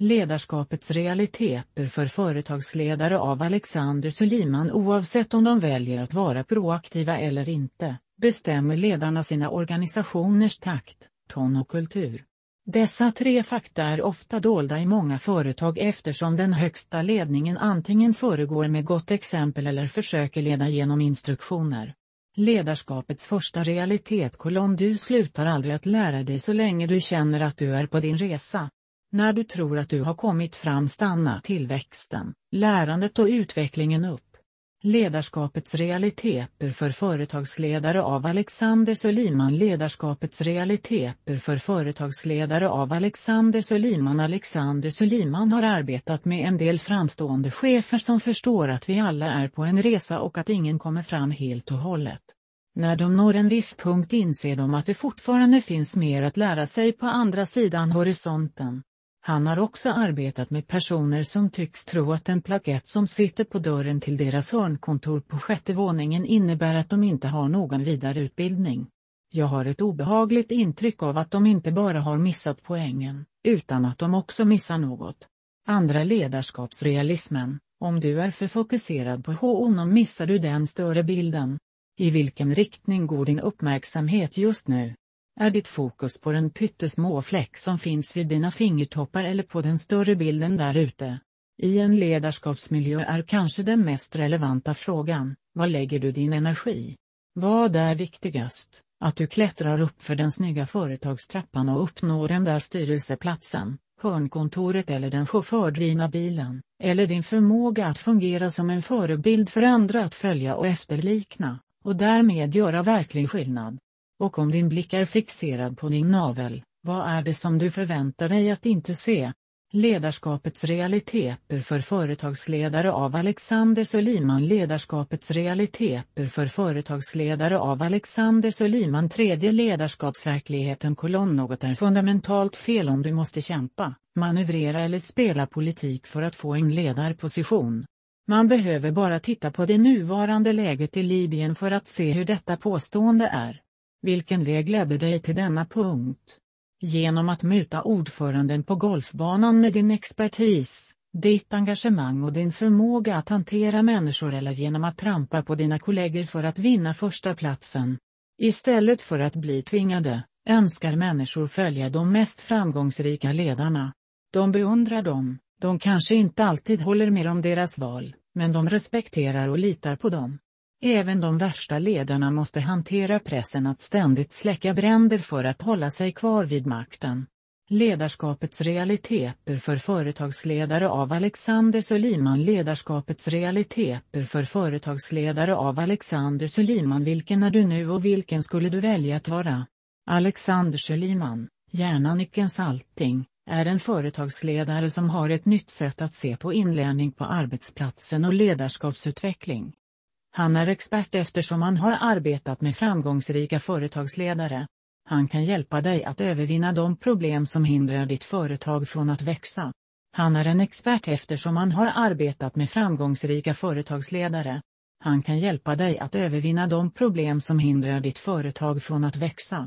Ledarskapets realiteter för företagsledare av Alexander Suliman Oavsett om de väljer att vara proaktiva eller inte, bestämmer ledarna sina organisationers takt, ton och kultur. Dessa tre fakta är ofta dolda i många företag eftersom den högsta ledningen antingen föregår med gott exempel eller försöker leda genom instruktioner. Ledarskapets första realitet kolon Du slutar aldrig att lära dig så länge du känner att du är på din resa. När du tror att du har kommit fram stannar tillväxten, lärandet och utvecklingen upp. Ledarskapets realiteter för företagsledare av Alexander Suliman Ledarskapets realiteter för företagsledare av Alexander Suliman Alexander Suliman har arbetat med en del framstående chefer som förstår att vi alla är på en resa och att ingen kommer fram helt och hållet. När de når en viss punkt inser de att det fortfarande finns mer att lära sig på andra sidan horisonten. Han har också arbetat med personer som tycks tro att en plakett som sitter på dörren till deras hörnkontor på sjätte våningen innebär att de inte har någon vidare utbildning. Jag har ett obehagligt intryck av att de inte bara har missat poängen, utan att de också missar något. Andra ledarskapsrealismen, om du är för fokuserad på honom missar du den större bilden. I vilken riktning går din uppmärksamhet just nu? Är ditt fokus på den pyttesmå fläck som finns vid dina fingertoppar eller på den större bilden där ute? I en ledarskapsmiljö är kanske den mest relevanta frågan, Var lägger du din energi? Vad är viktigast, att du klättrar upp för den snygga företagstrappan och uppnår den där styrelseplatsen, hörnkontoret eller den chauffördrivna bilen, eller din förmåga att fungera som en förebild för andra att följa och efterlikna, och därmed göra verklig skillnad? Och om din blick är fixerad på din navel, vad är det som du förväntar dig att inte se? Ledarskapets realiteter för företagsledare av Alexander Suliman Ledarskapets realiteter för företagsledare av Alexander Suliman Tredje ledarskapsverkligheten kolon Något är fundamentalt fel om du måste kämpa, manövrera eller spela politik för att få en ledarposition. Man behöver bara titta på det nuvarande läget i Libyen för att se hur detta påstående är. Vilken väg ledde dig till denna punkt? Genom att muta ordföranden på golfbanan med din expertis, ditt engagemang och din förmåga att hantera människor eller genom att trampa på dina kollegor för att vinna första platsen. Istället för att bli tvingade, önskar människor följa de mest framgångsrika ledarna. De beundrar dem, de kanske inte alltid håller med om deras val, men de respekterar och litar på dem. Även de värsta ledarna måste hantera pressen att ständigt släcka bränder för att hålla sig kvar vid makten. Ledarskapets realiteter för företagsledare av Alexander Suliman Ledarskapets realiteter för företagsledare av Alexander Suliman Vilken är du nu och vilken skulle du välja att vara? Alexander Suliman, hjärnanyckelns allting, är en företagsledare som har ett nytt sätt att se på inlärning på arbetsplatsen och ledarskapsutveckling. Han är expert eftersom han har arbetat med framgångsrika företagsledare. Han kan hjälpa dig att övervinna de problem som hindrar ditt företag från att växa. Han är en expert eftersom han har arbetat med framgångsrika företagsledare. Han kan hjälpa dig att övervinna de problem som hindrar ditt företag från att växa.